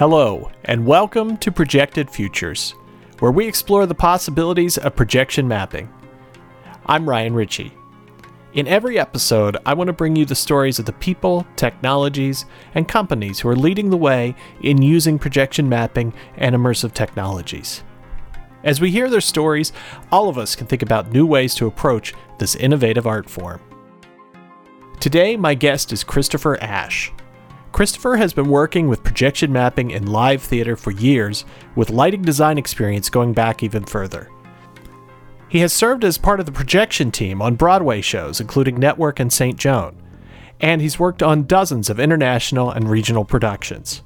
Hello, and welcome to Projected Futures, where we explore the possibilities of projection mapping. I'm Ryan Ritchie. In every episode, I want to bring you the stories of the people, technologies, and companies who are leading the way in using projection mapping and immersive technologies. As we hear their stories, all of us can think about new ways to approach this innovative art form. Today, my guest is Christopher Ash. Christopher has been working with projection mapping in live theater for years, with lighting design experience going back even further. He has served as part of the projection team on Broadway shows, including Network and St. Joan, and he's worked on dozens of international and regional productions.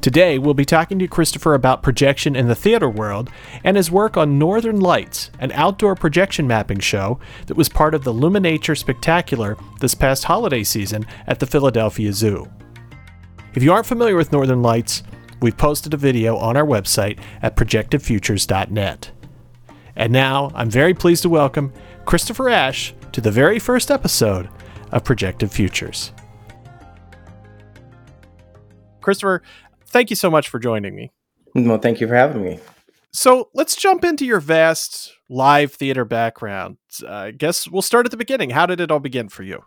Today, we'll be talking to Christopher about projection in the theater world and his work on Northern Lights, an outdoor projection mapping show that was part of the Luminature Spectacular this past holiday season at the Philadelphia Zoo. If you aren't familiar with Northern Lights, we've posted a video on our website at projectedfutures.net. And now, I'm very pleased to welcome Christopher Ash to the very first episode of Projected Futures. Christopher, thank you so much for joining me. Well, thank you for having me. So let's jump into your vast live theater background. Uh, I guess we'll start at the beginning. How did it all begin for you?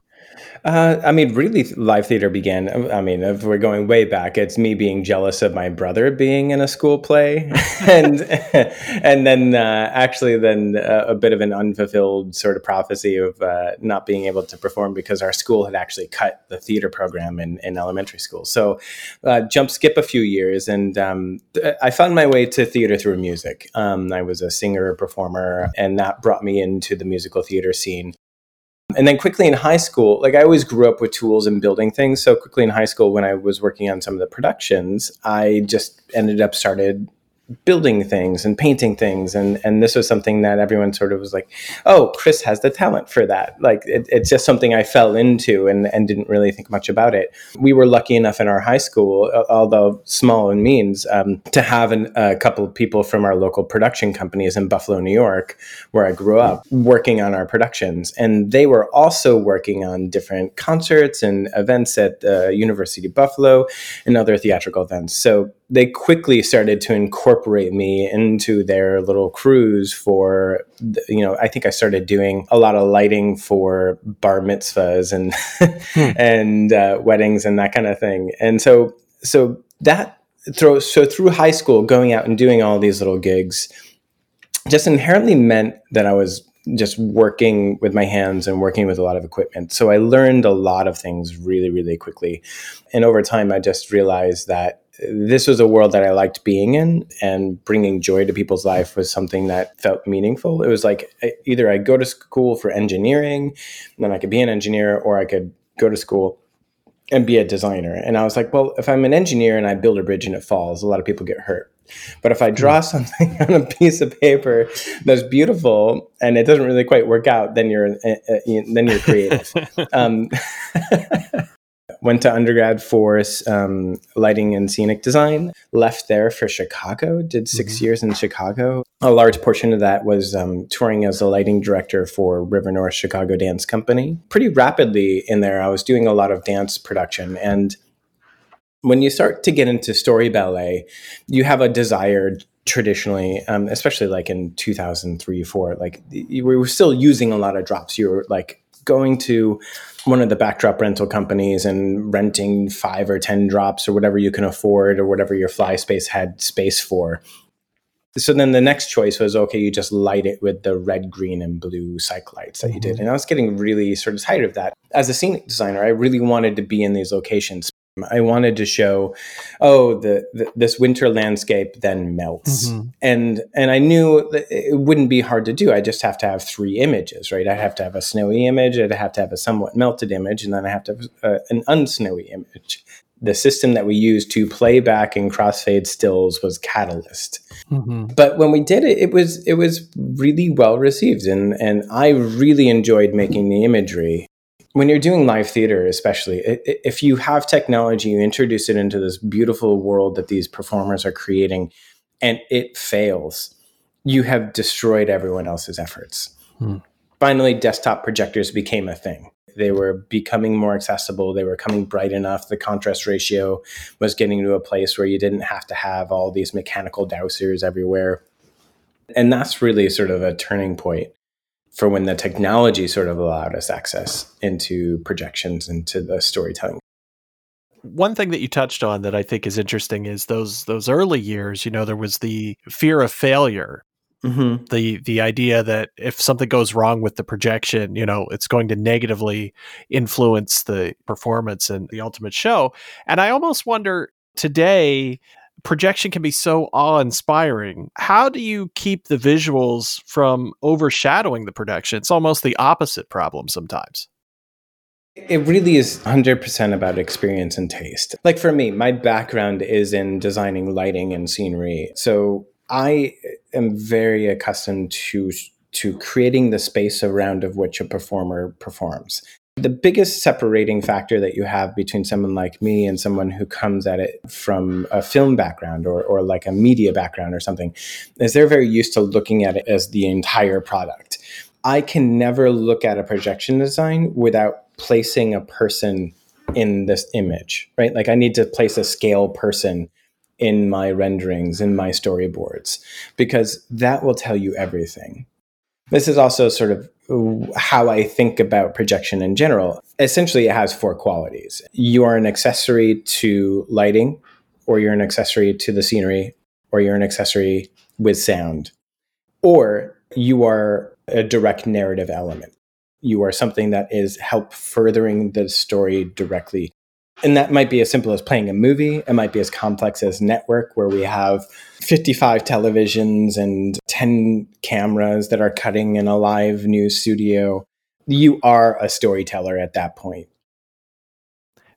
Uh, I mean, really, live theater began. I mean, if we're going way back, it's me being jealous of my brother being in a school play, and and then uh, actually then uh, a bit of an unfulfilled sort of prophecy of uh, not being able to perform because our school had actually cut the theater program in, in elementary school. So, uh, jump skip a few years, and um, I found my way to theater through music. Um, I was a singer performer, and that brought me into the musical theater scene. And then quickly in high school, like I always grew up with tools and building things. So quickly in high school, when I was working on some of the productions, I just ended up started building things and painting things. And and this was something that everyone sort of was like oh chris has the talent for that. Like it, it's just something i fell into and and didn't really think much about it. We were lucky enough in our high school although small in means um, to have an, a couple of people from our local production companies in buffalo new york where i grew up working on our productions. And they were also working on different concerts and events at the university of buffalo and other theatrical events. So they quickly started to incorporate me into their little crews for you know i think i started doing a lot of lighting for bar mitzvahs and hmm. and uh, weddings and that kind of thing and so so that throw so through high school going out and doing all these little gigs just inherently meant that i was just working with my hands and working with a lot of equipment. So I learned a lot of things really, really quickly. And over time, I just realized that this was a world that I liked being in, and bringing joy to people's life was something that felt meaningful. It was like either I go to school for engineering, then I could be an engineer, or I could go to school and be a designer. And I was like, well, if I'm an engineer and I build a bridge and it falls, a lot of people get hurt. But if I draw hmm. something on a piece of paper that's beautiful and it doesn't really quite work out, then you're uh, uh, then you're creative. um, went to undergrad for um, lighting and scenic design left there for chicago did 6 mm-hmm. years in chicago. A large portion of that was um, touring as a lighting director for river north chicago dance company. Pretty rapidly in there i was doing a lot of dance production. And when you start to get into story ballet you have a desire traditionally um, especially like in 2003 4 like we were still using a lot of drops. You were like going to one of the backdrop rental companies and renting five or 10 drops or whatever you can afford or whatever your fly space had space for. So then the next choice was okay, you just light it with the red, green, and blue cyc lights that you did. Mm-hmm. And I was getting really sort of tired of that. As a scenic designer, I really wanted to be in these locations. I wanted to show, oh, the, the this winter landscape then melts, mm-hmm. and and I knew that it wouldn't be hard to do. I just have to have three images, right? I have to have a snowy image, I'd have to have a somewhat melted image, and then I have to have uh, an unsnowy image. The system that we used to play back and crossfade stills was Catalyst. Mm-hmm. But when we did it, it was it was really well received, and and I really enjoyed making the imagery when you're doing live theater, especially if you have technology, you introduce it into this beautiful world that these performers are creating, and it fails, you have destroyed everyone else's efforts. Hmm. Finally, desktop projectors became a thing. They were becoming more accessible. They were coming bright enough. The contrast ratio was getting to a place where you didn't have to have all these mechanical dowsers everywhere. And that's really sort of a turning point for when the technology sort of allowed us access into projections into the storytelling one thing that you touched on that I think is interesting is those those early years. You know, there was the fear of failure, mm-hmm. the the idea that if something goes wrong with the projection, you know, it's going to negatively influence the performance and the ultimate show. And I almost wonder today. Projection can be so awe inspiring. How do you keep the visuals from overshadowing the production? It's almost the opposite problem sometimes. It really is 100% about experience and taste. Like for me, my background is in designing lighting and scenery. So I am very accustomed to to creating the space around of which a performer performs. The biggest separating factor that you have between someone like me and someone who comes at it from a film background or, or like a media background or something is they're very used to looking at it as the entire product. I can never look at a projection design without placing a person in this image, right? Like I need to place a scale person in my renderings, in my storyboards, because that will tell you everything. This is also sort of how I think about projection in general. Essentially, it has four qualities. You are an accessory to lighting, or you're an accessory to the scenery, or you're an accessory with sound, or you are a direct narrative element you are something that is help furthering the story directly. And that might be as simple as playing a movie. It might be as complex as network, where we have 55 televisions and 10 cameras that are cutting in a live news studio. You are a storyteller at that point.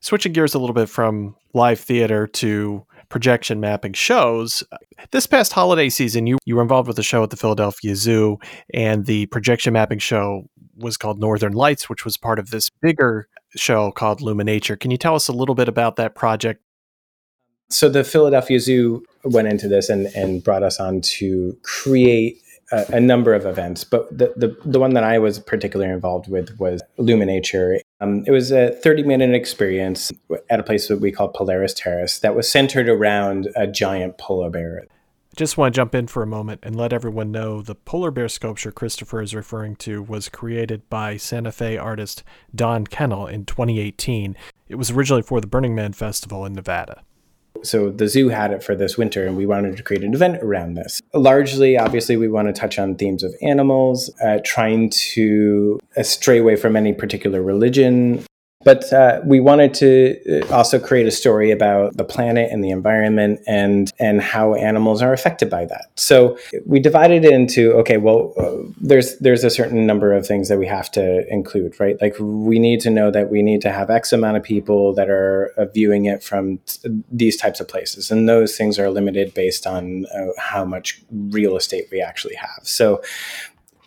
Switching gears a little bit from live theater to projection mapping shows. This past holiday season, you, you were involved with a show at the Philadelphia Zoo, and the projection mapping show was called Northern Lights, which was part of this bigger show called Luminature. Can you tell us a little bit about that project? So the Philadelphia Zoo went into this and, and brought us on to create a, a, number of events, but the, the, the one that I was particularly involved with was Luminature. Um, it was a 30 minute experience at a place that we call Polaris Terrace that was centered around a giant polar bear. Just want to jump in for a moment and let everyone know the polar bear sculpture Christopher is referring to was created by Santa Fe artist Don Kennel in 2018. It was originally for the Burning Man Festival in Nevada. So the zoo had it for this winter, and we wanted to create an event around this. Largely, obviously, we want to touch on themes of animals, uh, trying to uh, stray away from any particular religion, but uh, we wanted to uh, also create a story about the planet and the environment and and how animals are affected by that. So we divided it into okay, well, uh, there's there's a certain number of things that we have to include, right? Like we need to know that we need to have X amount of people that are uh, viewing it from t- these types of places, and those things are limited based on uh, how much real estate we actually have. So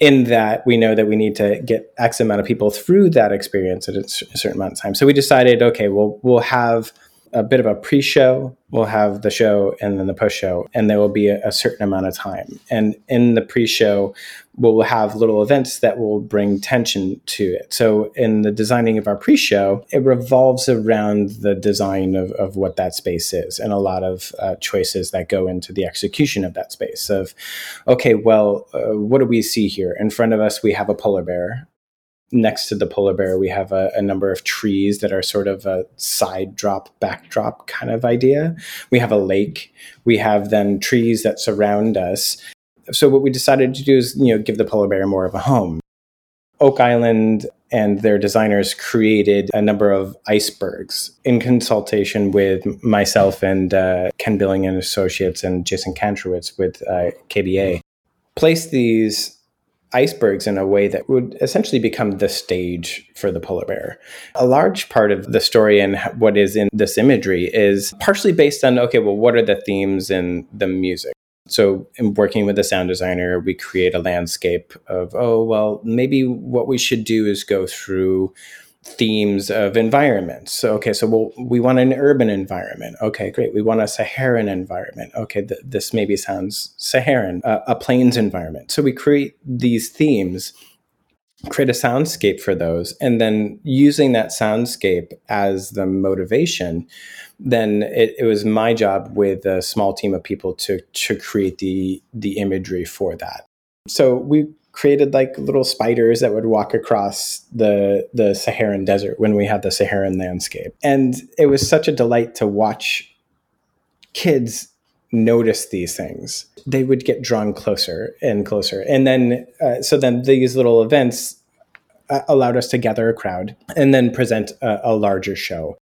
in that we know that we need to get X amount of people through that experience at a certain amount of time. So we decided, okay, well, we'll have a bit of a pre-show we'll have the show and then the post-show and there will be a, a, certain amount of time and in the pre-show we'll have little events that will bring tension to it so in the designing of our pre-show it revolves around the design of, of what that space is and a lot of uh, choices that go into the execution of that space of okay well uh, what do we see here in front of us we have a polar bear next to the polar bear, we have a, a, number of trees that are sort of a side drop, backdrop kind of idea. We have a lake. We have then trees that surround us. So what we decided to do is, you know, give the polar bear more of a home. Oak Island and their designers created a number of icebergs in consultation with myself and uh, Ken Billington and Associates and Jason Kantrowitz with uh, KBA. Place these icebergs in a way that would essentially become the stage for the polar bear. A large part of the story and what is in this imagery is partially based on okay, well, what are the themes in the music? So, in working with a sound designer, we create a landscape of, oh, well, maybe what we should do is go through themes of environments. So, okay, so we'll, we want an urban environment. Okay, great. We want a Saharan environment. Okay, th- this maybe sounds Saharan, uh, a plains environment. So we create these themes create a soundscape for those and then using that soundscape as the motivation then it, it, was my job with a small team of people to to create the the imagery for that. So we created like little spiders that would walk across the the Saharan desert when we had the Saharan landscape. And it was such a delight to watch kids notice these things. They would get drawn closer and closer. And then uh, so then these little events uh, allowed us to gather a crowd and then present a, a larger show.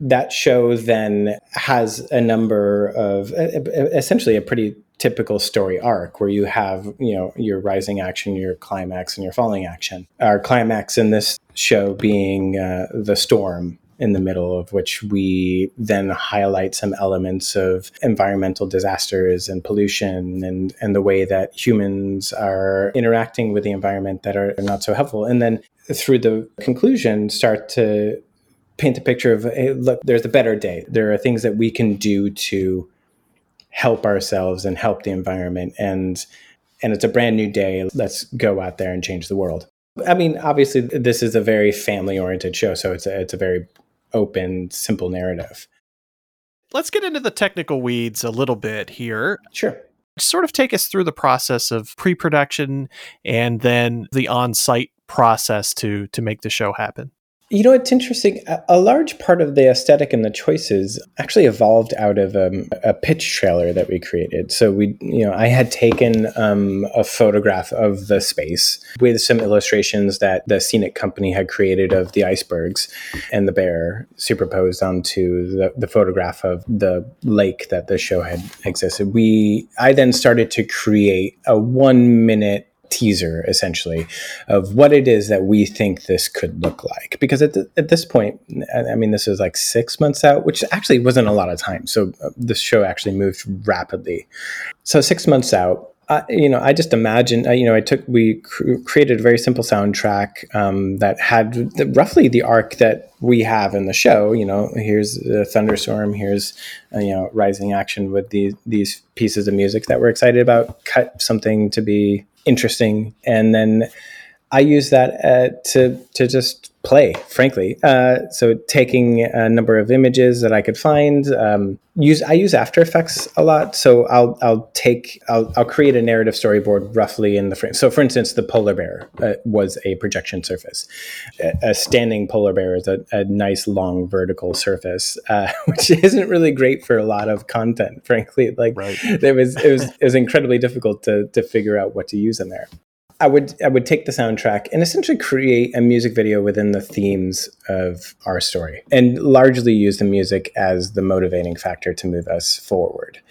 That show then has a number of essentially a pretty typical story arc where you have you know your rising action your climax and your falling action. Our climax in this show being uh, the storm in the middle of which we then highlight some elements of environmental disasters and pollution and, and the way that humans are interacting with the environment that are not so helpful. And then through the conclusion, start to paint a picture of hey, look, there's a better day. There are things that we can do to help ourselves and help the environment. And and it's a brand new day. Let's go out there and change the world. I mean, obviously, this is a very family oriented show, so it's a, it's a very open, simple narrative. Let's get into the technical weeds a little bit here. Sure. Sort of take us through the process of pre production and then the on site process to to make the show happen. You know, it's interesting. A, large part of the aesthetic and the choices actually evolved out of um, a pitch trailer that we created. So we, you know, I had taken um, a photograph of the space with some illustrations that the scenic company had created of the icebergs and the bear superposed onto the, the photograph of the lake that the show had existed. We, I then started to create a one minute teaser essentially of what it is that we think this could look like. Because at, the, at this point i mean this is like six months out which actually wasn't a lot of time. So uh, this show actually moved rapidly. So six months out uh, you know, I just imagine, you know, I took, we cr- created a very simple soundtrack um, that had the, roughly the arc that we have in the show. You know, here's a thunderstorm, here's, uh, you know, rising action with these, these pieces of music that we're excited about, cut something to be interesting, and then I use that uh, to to just play, frankly. Uh, so taking a number of images that I could find. Um, use I use After Effects a lot, so I'll I'll take I'll, I'll create a narrative storyboard roughly in the frame. So, for instance, the polar bear uh, was a projection surface. A, a standing polar bear is a, a nice long vertical surface, uh, which isn't really great for a lot of content, frankly. Like right. it was it was it was incredibly difficult to to figure out what to use in there. I would I would take the soundtrack and essentially create a music video within the themes of our story, and largely use the music as the motivating factor to move us forward.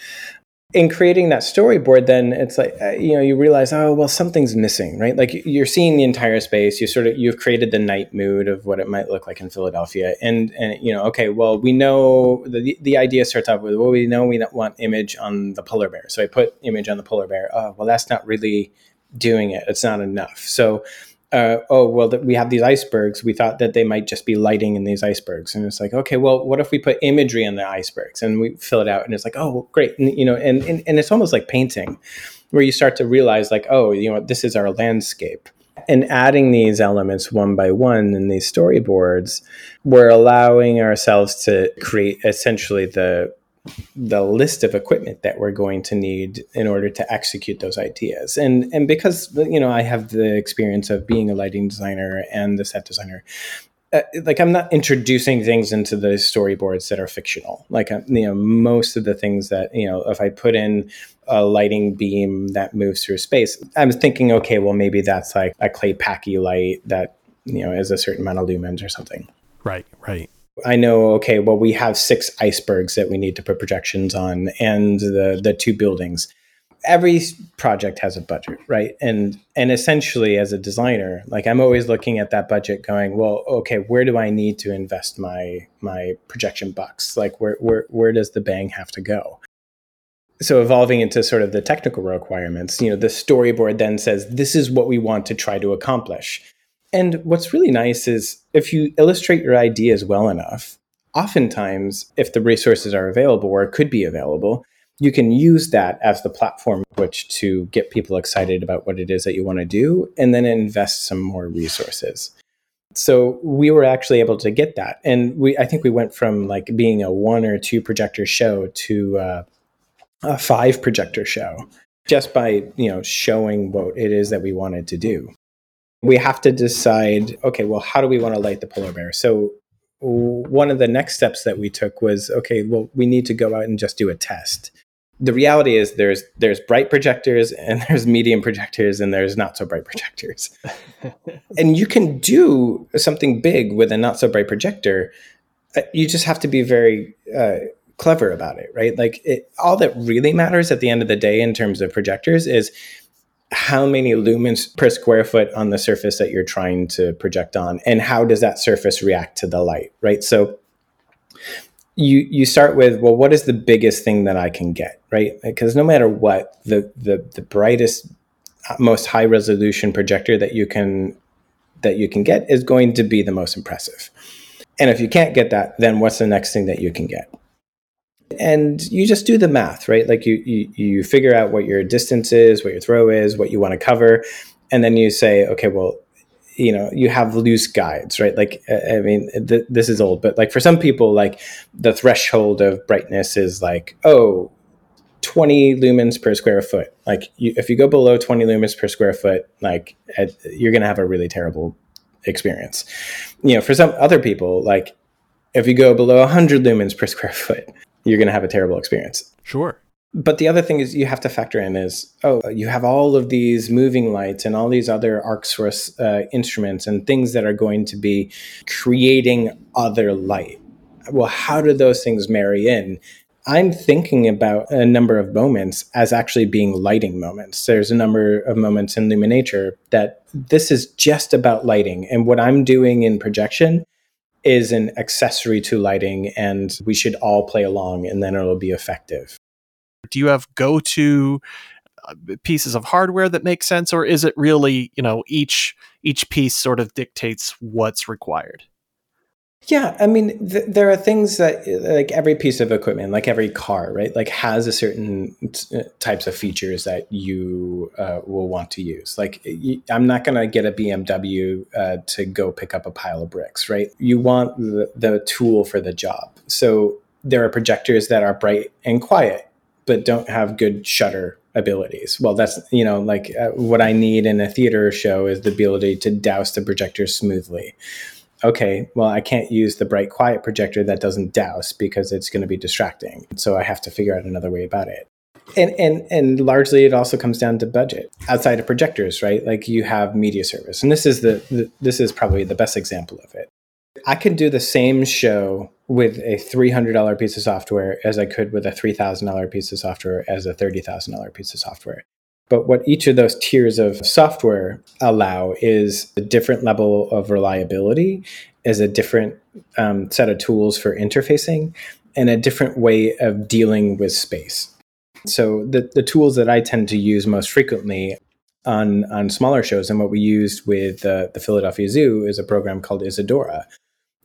In creating that storyboard, then it's like uh, you know you realize oh well something's missing, right? Like you're seeing the entire space. You sort of you've created the night mood of what it might look like in Philadelphia, and and you know okay well we know the the idea starts off with well we know we don't want image on the polar bear, so I put image on the polar bear. Oh well that's not really doing it. It's not enough. So, uh, oh well, that we have these icebergs. We thought that they might just be lighting in these icebergs, and it's like, okay, well, what if we put imagery in the icebergs and we fill it out, and it's like, oh, great, and, you know, and, and and it's almost like painting, where you start to realize, like, oh, you know, this is our landscape. And adding these elements one by one in these storyboards, we're allowing ourselves to create essentially the the list of equipment that we're going to need in order to execute those ideas. And and because you know I have the experience of being a lighting designer and the set designer, uh, like I'm not introducing things into the storyboards that are fictional. Like uh, you know most of the things that you know if I put in a lighting beam that moves through space, I'm thinking okay, well maybe that's like a Clay Paky light that you know is a certain amount of lumens or something. Right, right. I know, okay, well, we have six icebergs that we need to put projections on and the, the two buildings. Every project has a budget, right? And and essentially as a designer, like I'm always looking at that budget going, well, okay, where do I need to invest my my projection bucks? Like where where where does the bang have to go? so evolving into sort of the technical requirements you know the storyboard then says this is what we want to try to accomplish and what's really nice is if you illustrate your ideas well enough, oftentimes, if the resources are available or could be available, you can use that as the platform which to get people excited about what it is that you want to do and then invest some more resources. So we were actually able to get that. And we i think we went from like being a one or two projector show to uh, a five projector show just by you know showing what it is that we wanted to do we have to decide okay well how do we want to light the polar bear? So one of the next steps that we took was okay well we need to go out and just do a test. The reality is there's there's bright projectors and there's medium projectors and there's not so bright projectors. And you can do something big with a not so bright projector uh, you just have to be very uh, clever about it right? Like it, all that really matters at the end of the day in terms of projectors is how many lumens per square foot on the surface that you're trying to project on and how does that surface react to the light right? So you you start with well what is the biggest thing that i can get right? Because no matter what the the, the brightest most high resolution projector that you can that you can get is going to be the most impressive. And if you can't get that then what's the next thing that you can get and you just do the math right? Like you, you you figure out what your distance is what your throw is what you want to cover and then you say okay well you know you have loose guides right? Like i mean th- this is old but like for some people like the threshold of brightness is like oh 20 lumens per square foot. Like you, if you go below 20 lumens per square foot like you're going to have a really terrible experience. You know for some other people like if you go below 100 lumens per square foot you're going to have a terrible experience. Sure. But the other thing is you have to factor in is oh you have all of these moving lights and all these other arc source uh, instruments and things that are going to be creating other light. Well, how do those things marry in? I'm thinking about a number of moments as actually being lighting moments. There's a number of moments in Luminature that this is just about lighting. And what I'm doing in projection is an accessory to lighting and we should all play along and then it'll be effective. Do you have go to uh, pieces of hardware that make sense or is it really, you know, each each piece sort of dictates what's required? Yeah, I mean, th- there are things that, like every piece of equipment, like every car, right, like has a certain t- uh, types of features that you uh, will want to use. Like, I'm not going to get a BMW uh, to go pick up a pile of bricks, right? You want the, the tool for the job. So there are projectors that are bright and quiet, but don't have good shutter abilities. Well, that's, you know, like uh, what I need in a theater show is the ability to douse the projector smoothly okay, well, I can't use the bright quiet projector that doesn't douse because it's going to be distracting. So I have to figure out another way about it. And, and and largely it also comes down to budget. Outside of projectors right? Like you have media servers. And this is the, the this is probably the best example of it. I could do the same show with a $300 piece of software as i could with a $3000 piece of software as a $30000 piece of software but what each of those tiers of software allow is a different level of reliability, is a different um, set of tools for interfacing, and a different way of dealing with space. So the, the tools that I tend to use most frequently on on smaller shows and what we used with the Philadelphia Zoo is a program called Isadora,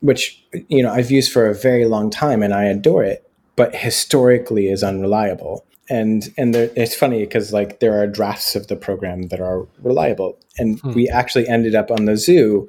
which you know I've used for a very long time and I adore it, but historically is unreliable and and there, it's funny because like there are drafts of the program that are reliable and hmm. we actually ended up on the zoo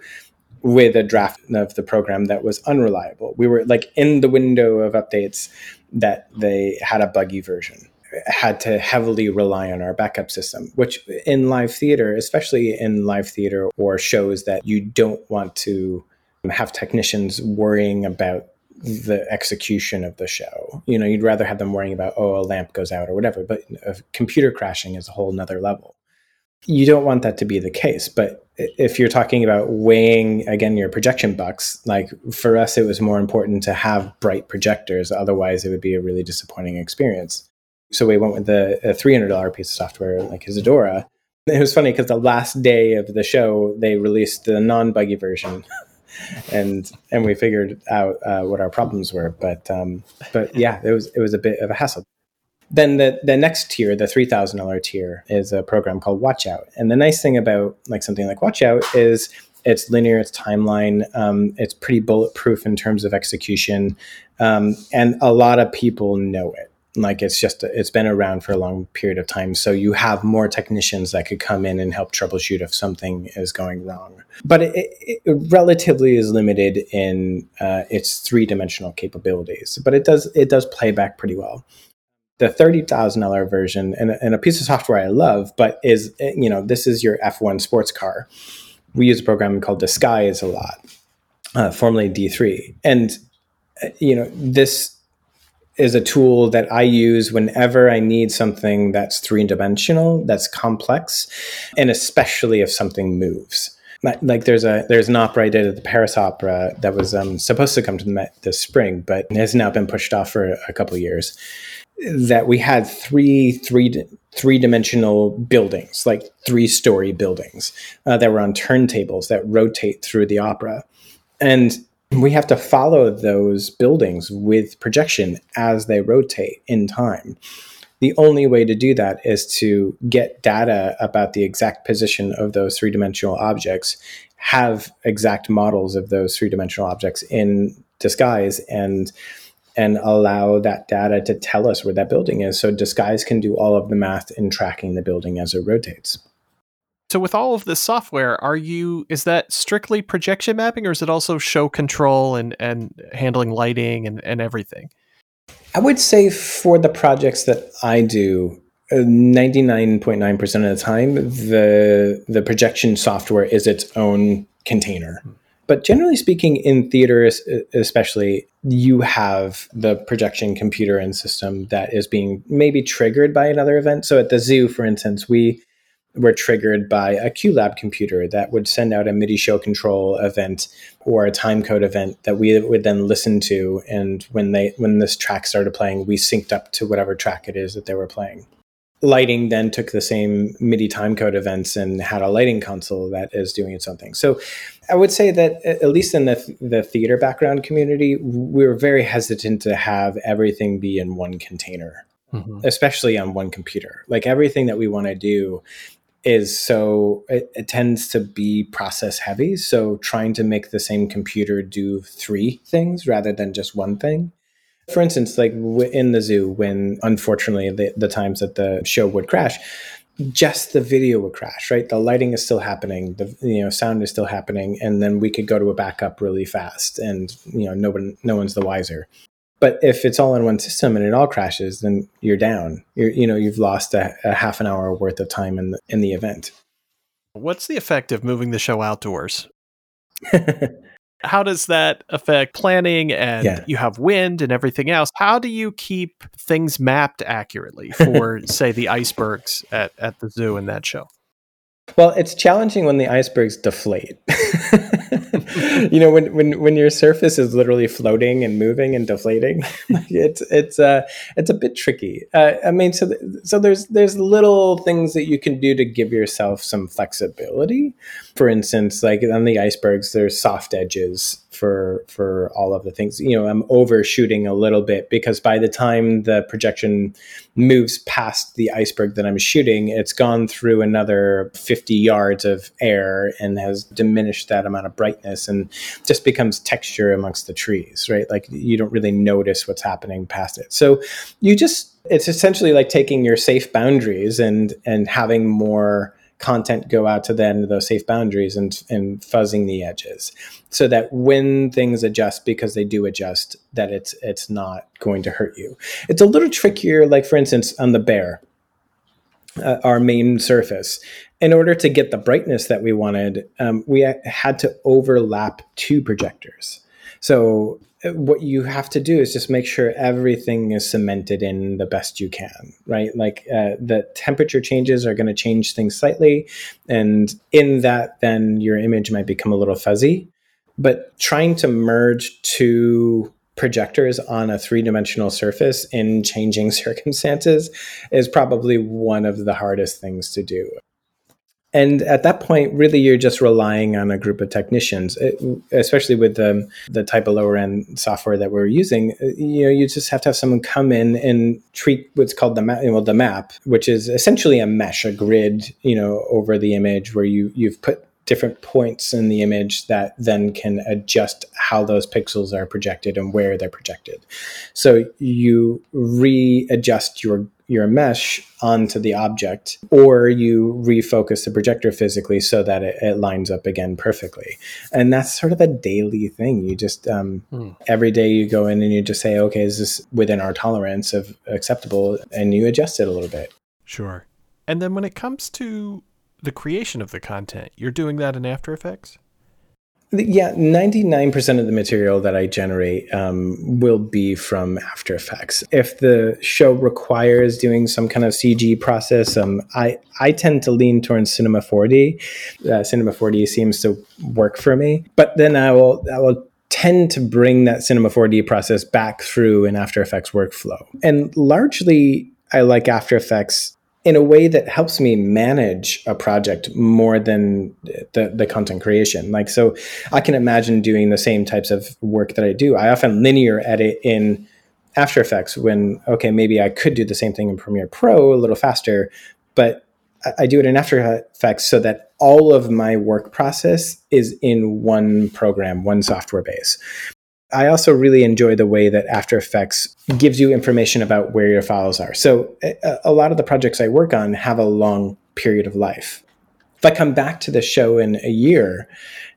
with a draft of the program that was unreliable we were like in the window of updates that they had a buggy version had to heavily rely on our backup system which in live theater especially in live theater or shows that you don't want to have technicians worrying about the execution of the show. You know, you'd rather have them worrying about, oh, a lamp goes out or whatever, but a computer crashing is a whole nother level. You don't want that to be the case. But if you're talking about weighing, again, your projection bucks, like for us, it was more important to have bright projectors. Otherwise, it would be a really disappointing experience. So we went with the $300 piece of software like Isadora. It was funny because the last day of the show, they released the non buggy version and and we figured out uh, what our problems were. But um, but yeah, it was it was a bit of a hassle. Then the the next tier, the three thousand dollar tier, is a program called Watchout. And the nice thing about like something like Watchout is it's linear, it's timeline, um, it's pretty bulletproof in terms of execution, um, and a lot of people know it. Like it's just it's been around for a long period of time so you have more technicians that could come in and help troubleshoot if something is going wrong but it, it, it relatively is limited in uh, its three-dimensional capabilities but it does it does play back pretty well the $30,000 version and, and a piece of software I love, but is, you know, this is your F1 sports car. We use a program called Disguise a lot, uh, formerly D3. And, uh, you know, this is a tool that I use whenever I need something that's three dimensional, that's complex, and especially if something moves. Like there's a there's an opera I did at the Paris Opera that was um, supposed to come to the Met this spring, but has now been pushed off for a couple years. That we had three three three dimensional buildings, like three story buildings uh, that were on turntables that rotate through the opera, and we have to follow those buildings with projection as they rotate in time. The only way to do that is to get data about the exact position of those three dimensional objects, have exact models of those three dimensional objects in disguise, and and allow that data to tell us where that building is. So disguise can do all of the math in tracking the building as it rotates. So with all of this software, are you is that strictly projection mapping or is it also show control and, and handling lighting and, and everything? I would say for the projects that I do, 99.9% uh, of the time, the the projection software is its own container. But generally speaking, in theater, especially, you have the projection computer and system that is being maybe triggered by another event. So at the zoo, for instance, we were triggered by a QLab computer that would send out a MIDI show control event or a time code event that we would then listen to. And when they when this track started playing, we synced up to whatever track it is that they were playing. Lighting then took the same MIDI timecode events and had a lighting console that is doing its own thing. So I would say that at least in the the theater background community, we were very hesitant to have everything be in one container. Mm-hmm. especially on one computer. Like everything that we want to do is so it, it, tends to be process heavy. So trying to make the same computer do three things rather than just one thing. For instance, like in the zoo, when unfortunately the, the times that the show would crash, just the video would crash, right? The lighting is still happening, the you know sound is still happening, and then we could go to a backup really fast, and you know no one no one's the wiser. But if it's all in one system and it all crashes, then you're down. You're, you know, you've lost a, a half an hour worth of time in the, in the event. What's the effect of moving the show outdoors? How does that affect planning and yeah. you have wind and everything else? How do you keep things mapped accurately for, say, the icebergs at, at the zoo in that show? Well, it's challenging when the icebergs deflate. you know, when, when when your surface is literally floating and moving and deflating, it's it's uh it's a bit tricky. Uh, I mean, so so there's there's little things that you can do to give yourself some flexibility. For instance, like on the icebergs, there's soft edges for for all of the things. You know, I'm overshooting a little bit because by the time the projection moves past the iceberg that I'm shooting, it's gone through another 50 yards of air and has diminished that amount of brightness and just becomes texture amongst the trees, right? Like you don't really notice what's happening past it. So you just it's essentially like taking your safe boundaries and and having more content go out to the end of those safe boundaries and, and fuzzing the edges so that when things adjust because they do adjust that it's it's not going to hurt you. It's a little trickier like for instance on the bear uh, our main surface. In order to get the brightness that we wanted um, we had to overlap two projectors. So what you have to do is just make sure everything is cemented in the best you can, right? Like uh, the temperature changes are going to change things slightly. And in that, then your image might become a little fuzzy. But trying to merge two projectors on a three dimensional surface in changing circumstances is probably one of the hardest things to do and at that point really you're just relying on a group of technicians it, especially with the, the type of lower end software that we're using uh, you know you just have to have someone come in and treat what's called the map well, the map which is essentially a mesh a grid you know over the image where you you've put different points in the image that then can adjust how those pixels are projected and where they're projected. So you readjust your your mesh onto the object, or you refocus the projector physically so that it, it, lines up again perfectly. And that's sort of a daily thing. You just um, hmm. every day you go in and you just say, okay, is this within our tolerance of acceptable? And you adjust it a little bit. Sure. And then when it comes to the creation of the content, you're doing that in After Effects? Yeah, 99% of the material that I generate um, will be from After Effects. If the show requires doing some kind of CG process, um, I, I tend to lean towards Cinema 4D. Uh, Cinema 4D seems to work for me. But then I will, I will tend to bring that Cinema 4D process back through an After Effects workflow. And largely, I like After Effects in a way that helps me manage a project more than the, the content creation. Like, so I can imagine doing the same types of work that I do. I often linear edit in After Effects when, okay, maybe I could do the same thing in Premiere Pro a little faster, but I do it in After Effects so that all of my work process is in one program, one software base. I also really enjoy the way that After Effects gives you information about where your files are. So a, a, lot of the projects I work on have a long period of life. If I come back to the show in a year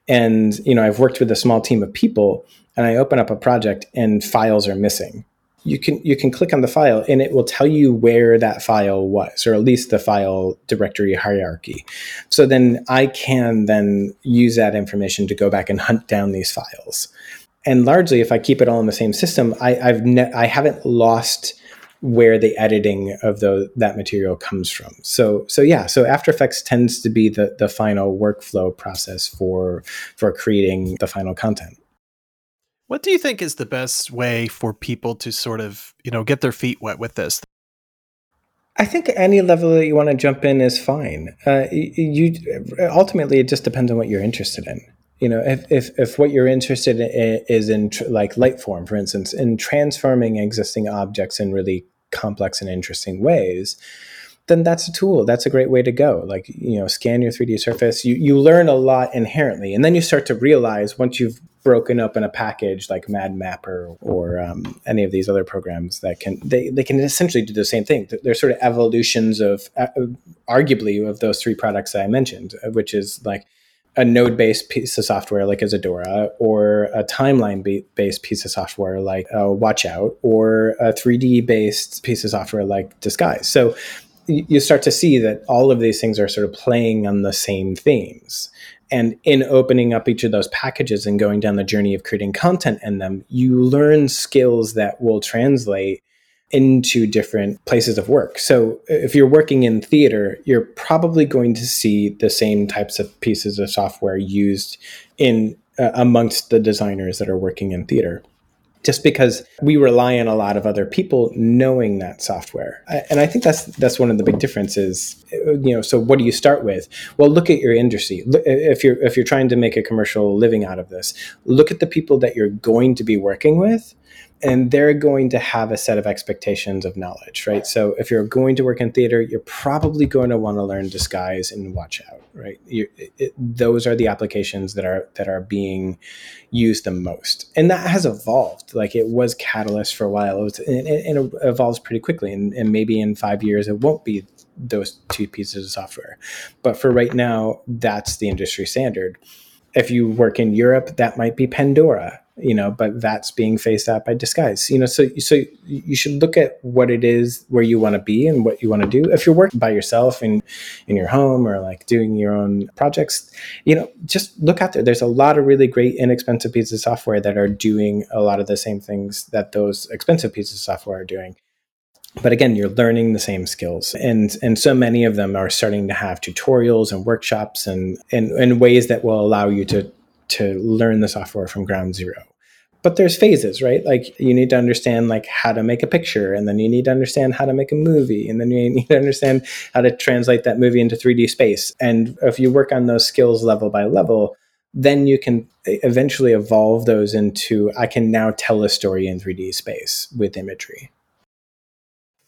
and you know I've worked with a small team of people and I open up a project and files are missing, you can you can click on the file and it will tell you where that file was or at least the file directory hierarchy so then i can then use that information to go back and hunt down these files and largely, if I keep it all in the same system, I, I've ne- I haven't lost where the editing of the that material comes from. So so yeah, so After Effects tends to be the the final workflow process for for creating the final content. What do you think is the best way for people to sort of, you know, get their feet wet with this? I think any level that you want to jump in is fine. Uh, you ultimately it just depends on what you're interested in you know if, if, if what you're interested in is in tr- like Lightform for instance in transforming existing objects in really complex and interesting ways then that's a tool. That's a great way to go. Like you know scan your 3d surface. You, you learn a lot inherently. And then you start to realize once you've broken up in a package like madmapper or um, any of these other programs that can they, they can essentially do the same thing. They're sort of evolutions of uh, arguably of those three products that i mentioned which is like a node based piece of software like Isadora, or a timeline based piece of software like uh, Watchout, or a 3D based piece of software like Disguise. So you start to see that all of these things are sort of playing on the same themes. And in opening up each of those packages and going down the journey of creating content in them, you learn skills that will translate into different places of work. So if you're working in theater, you're probably going to see the same types of pieces of software used in uh, amongst the designers that are working in theater. Just because we rely on a lot of other people knowing that software, and I think that's that's one of the big differences. You know, so what do you start with? Well, look at your industry. If you're if you're trying to make a commercial living out of this, look at the people that you're going to be working with, and they're going to have a set of expectations of knowledge, right? So if you're going to work in theater, you're probably going to want to learn disguise and watch out, right? It, it, those are the applications that are that are being used the most, and that has evolved. Like it was Catalyst for a while, it was, and, and it evolves pretty quickly, and, and maybe in five years it won't be those two pieces of software, but for right now, that's the industry standard. If you work in Europe, that might be Pandora you know but that's being faced out by disguise you know so so you should look at what it is where you want to be and what you want to do. If you're working by yourself in in your home or like doing your own projects you know just look out there. There's a lot of really great inexpensive pieces of software that are doing a lot of the same things that those expensive pieces of software are doing. But again you're learning the same skills and and so many of them are starting to have tutorials and workshops and and, and ways that will allow you to to learn the software from ground zero. But there's phases right? Like you need to understand like how to make a picture and then you need to understand how to make a movie and then you need to understand how to translate that movie into 3d space. And if you work on those skills level by level then you can eventually evolve those into i can now tell a story in 3d space with imagery.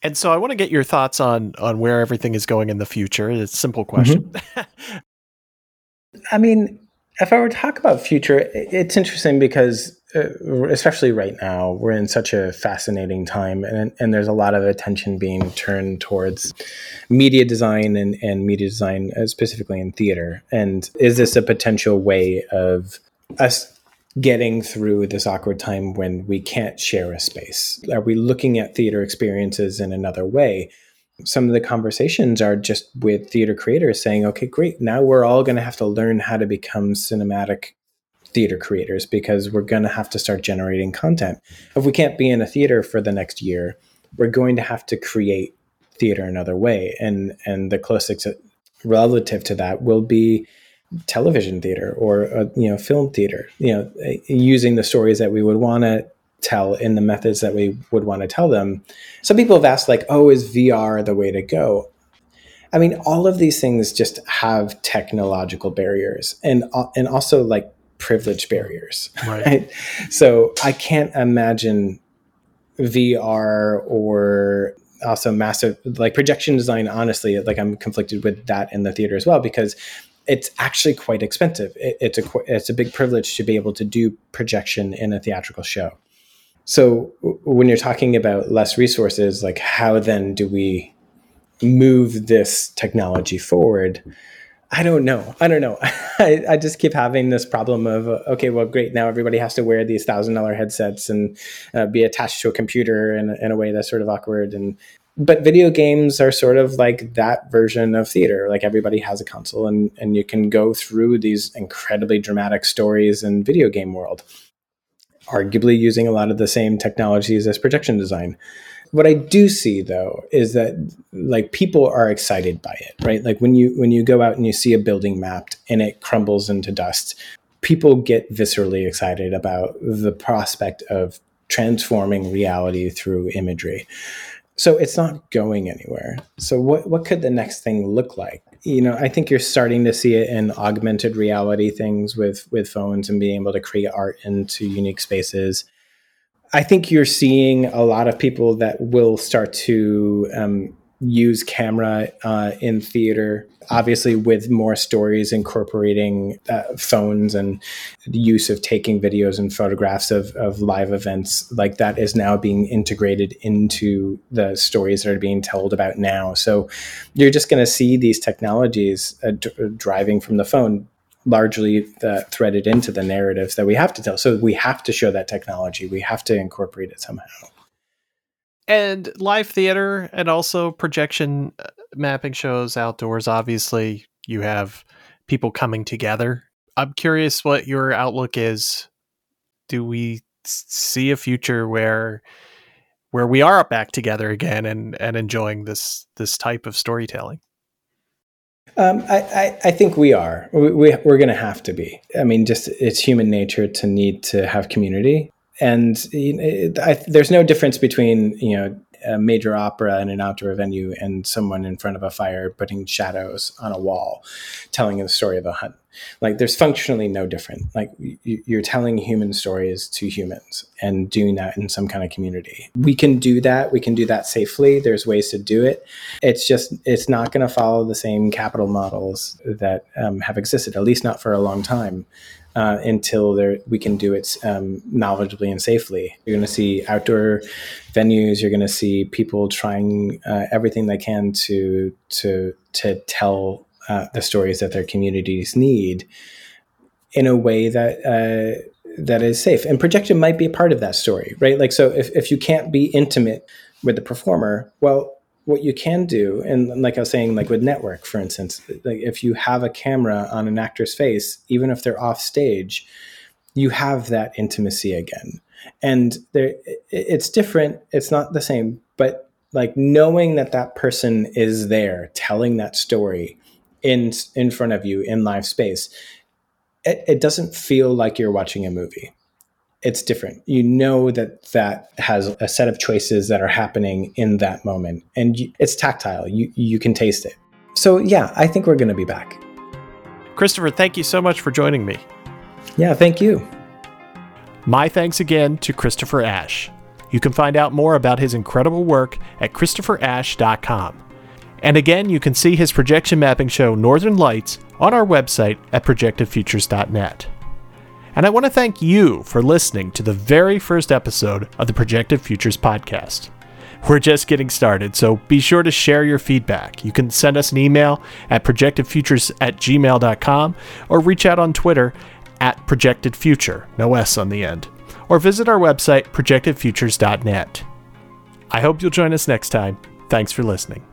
And so i want to get your thoughts on on where everything is going in the future. It's a simple question. Mm-hmm. I mean, if I were to talk about future, it's interesting because, uh, especially right now, we're in such a fascinating time, and, and there's a lot of attention being turned towards media design and, and media design uh, specifically in theater. And is this a potential way of us getting through this awkward time when we can't share a space? Are we looking at theater experiences in another way? Some of the conversations are just with theater creators saying, okay, great, now we're all going to have to learn how to become cinematic theater creators because we're going to have to start generating content. If we can't be in a theater for the next year, we're going to have to create theater another way. And, and the closest relative to that will be television theater or uh, you know film theater you know using the stories that we would want to tell in the methods that we would want to tell them. Some people have asked, like, oh, is VR the way to go? I mean, all of these things just have technological barriers and uh, and also like privilege barriers. Right. right? So I can't imagine VR or also massive like projection design. Honestly, like I'm conflicted with that in the theater as well because it's actually quite expensive. It, it's a it's a big privilege to be able to do projection in a theatrical show. So when you're talking about less resources, like how then do we move this technology forward? I don't know. I don't know. I, I, just keep having this problem of okay, well, great. Now everybody has to wear these thousand dollar headsets and uh, be attached to a computer in, in a way that's sort of awkward. And but video games are sort of like that version of theater. Like everybody has a console, and and you can go through these incredibly dramatic stories in video game world arguably using a lot of the same technologies as projection design. What I do see though is that like people are excited by it, right? Like when you when you go out and you see a building mapped and it crumbles into dust, people get viscerally excited about the prospect of transforming reality through imagery. So it's not going anywhere. So what what could the next thing look like? You know, I think you're starting to see it in augmented reality things with with phones and being able to create art into unique spaces. I think you're seeing a lot of people that will start to um, use camera uh, in theater obviously with more stories incorporating uh, phones and the use of taking videos and photographs of, of live events like that is now being integrated into the stories that are being told about now. So you're just going to see these technologies uh, d- driving from the phone largely uh, threaded into the narratives that we have to tell. So we have to show that technology. We have to incorporate it somehow and live theater and also projection uh, mapping shows outdoors obviously you have people coming together i'm curious what your outlook is do we see a future where where we are back together again and and enjoying this this type of storytelling um, I, I, I, think we are. We, we, are going to have to be. I mean, just it's human nature to need to have community and I, there's no difference between you know a major opera in an outdoor venue and someone in front of a fire putting shadows on a wall telling the story of a hunt. Like there's functionally no different. Like you're telling human stories to humans and doing that in some kind of community. We can do that. We can do that safely. There's ways to do it. It's just it's not going to follow the same capital models that um, have existed at least not for a long time uh, until there, we can do it um, knowledgeably and safely. You're going to see outdoor venues. You're going to see people trying uh, everything they can to to to tell uh, the stories that their communities need in a way that uh, that is safe. And projection might be a part of that story, right? Like, so if if you can't be intimate with the performer, well, what you can do, and like I was saying, like with network, for instance, like if you have a camera on an actor's face, even if they're off stage, you have that intimacy again. And there, it's different. It's not the same, but like knowing that that person is there telling that story in in front of you in live space, it, it doesn't feel like you're watching a movie it's different. You know that that has a set of choices that are happening in that moment, and it's tactile. You you can taste it. So yeah, I think we're going to be back. Christopher, thank you so much for joining me. Yeah, thank you. My thanks again to Christopher Ash. You can find out more about his incredible work at christopherash.com. And again, you can see his projection mapping show Northern Lights on our website at projectedfutures.net. And I want to thank you for listening to the very first episode of the Projected Futures podcast. We're just getting started, so be sure to share your feedback. You can send us an email at projectedfutures at gmail.com or reach out on Twitter at projectedfuture, no S on the end, or visit our website projectedfutures.net. I hope you'll join us next time. Thanks for listening.